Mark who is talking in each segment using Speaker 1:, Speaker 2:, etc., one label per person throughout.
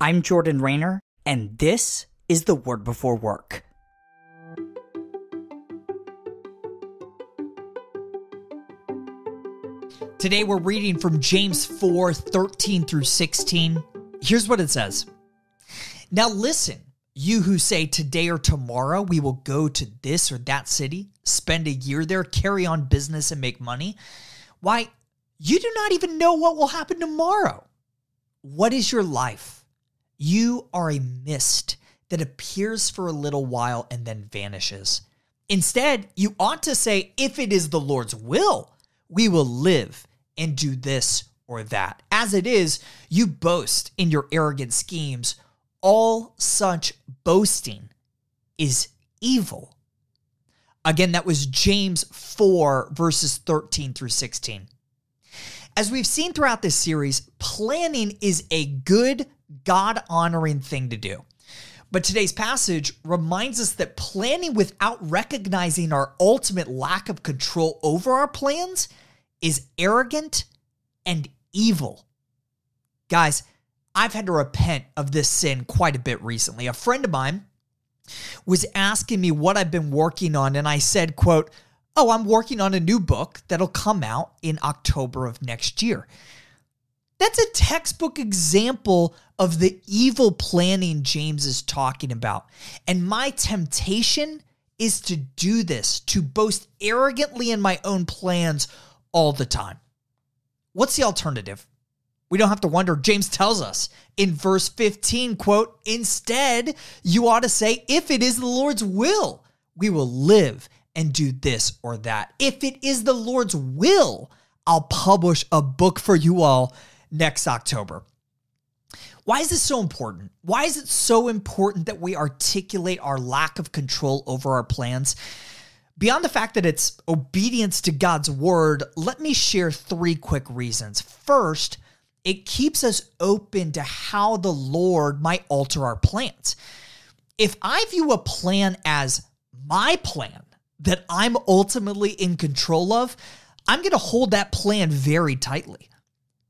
Speaker 1: I'm Jordan Raynor, and this is the Word Before Work. Today we're reading from James 4 13 through 16. Here's what it says Now listen, you who say today or tomorrow we will go to this or that city, spend a year there, carry on business, and make money. Why, you do not even know what will happen tomorrow. What is your life? You are a mist that appears for a little while and then vanishes. Instead, you ought to say, if it is the Lord's will, we will live and do this or that. As it is, you boast in your arrogant schemes. All such boasting is evil. Again, that was James 4, verses 13 through 16. As we've seen throughout this series, planning is a good, God honoring thing to do. But today's passage reminds us that planning without recognizing our ultimate lack of control over our plans is arrogant and evil. Guys, I've had to repent of this sin quite a bit recently. A friend of mine was asking me what I've been working on and I said, quote, "Oh, I'm working on a new book that'll come out in October of next year." That's a textbook example of the evil planning James is talking about. And my temptation is to do this, to boast arrogantly in my own plans all the time. What's the alternative? We don't have to wonder. James tells us in verse 15, quote, instead, you ought to say, if it is the Lord's will, we will live and do this or that. If it is the Lord's will, I'll publish a book for you all next October. Why is this so important? Why is it so important that we articulate our lack of control over our plans? Beyond the fact that it's obedience to God's word, let me share three quick reasons. First, it keeps us open to how the Lord might alter our plans. If I view a plan as my plan that I'm ultimately in control of, I'm going to hold that plan very tightly.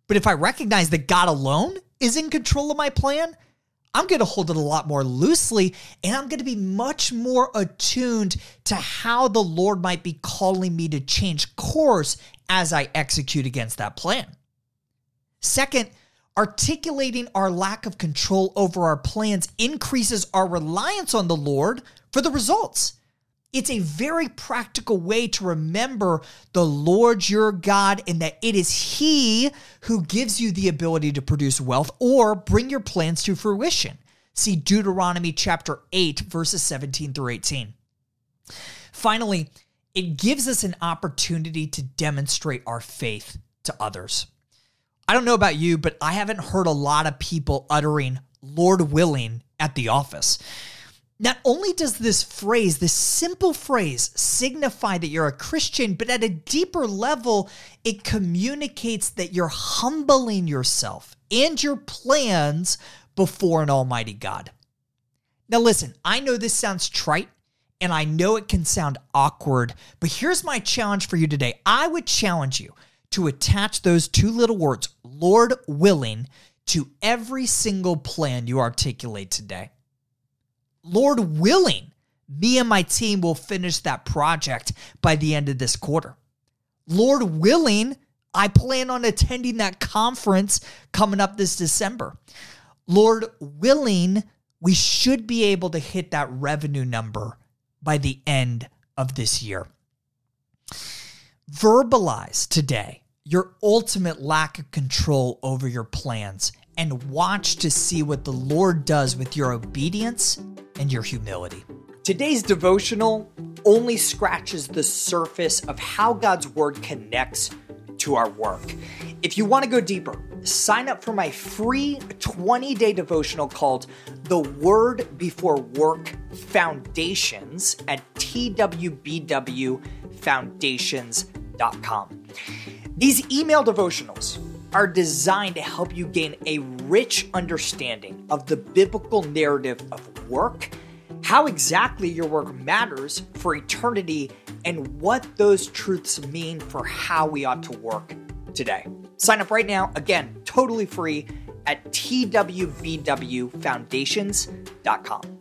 Speaker 1: But if I recognize that God alone is in control of my plan, I'm going to hold it a lot more loosely and I'm going to be much more attuned to how the Lord might be calling me to change course as I execute against that plan. Second, articulating our lack of control over our plans increases our reliance on the Lord for the results. It's a very practical way to remember the Lord your God and that it is He who gives you the ability to produce wealth or bring your plans to fruition. See Deuteronomy chapter 8, verses 17 through 18. Finally, it gives us an opportunity to demonstrate our faith to others. I don't know about you, but I haven't heard a lot of people uttering, Lord willing, at the office. Not only does this phrase, this simple phrase, signify that you're a Christian, but at a deeper level, it communicates that you're humbling yourself and your plans before an almighty God. Now, listen, I know this sounds trite and I know it can sound awkward, but here's my challenge for you today. I would challenge you to attach those two little words, Lord willing, to every single plan you articulate today. Lord willing, me and my team will finish that project by the end of this quarter. Lord willing, I plan on attending that conference coming up this December. Lord willing, we should be able to hit that revenue number by the end of this year. Verbalize today your ultimate lack of control over your plans and watch to see what the Lord does with your obedience and your humility. Today's devotional only scratches the surface of how God's Word connects to our work. If you want to go deeper, sign up for my free 20 day devotional called The Word Before Work Foundations at twbwfoundations.com. These email devotionals are designed to help you gain a rich understanding of the biblical narrative of work, how exactly your work matters for eternity, and what those truths mean for how we ought to work today. Sign up right now, again, totally free at twbwfoundations.com.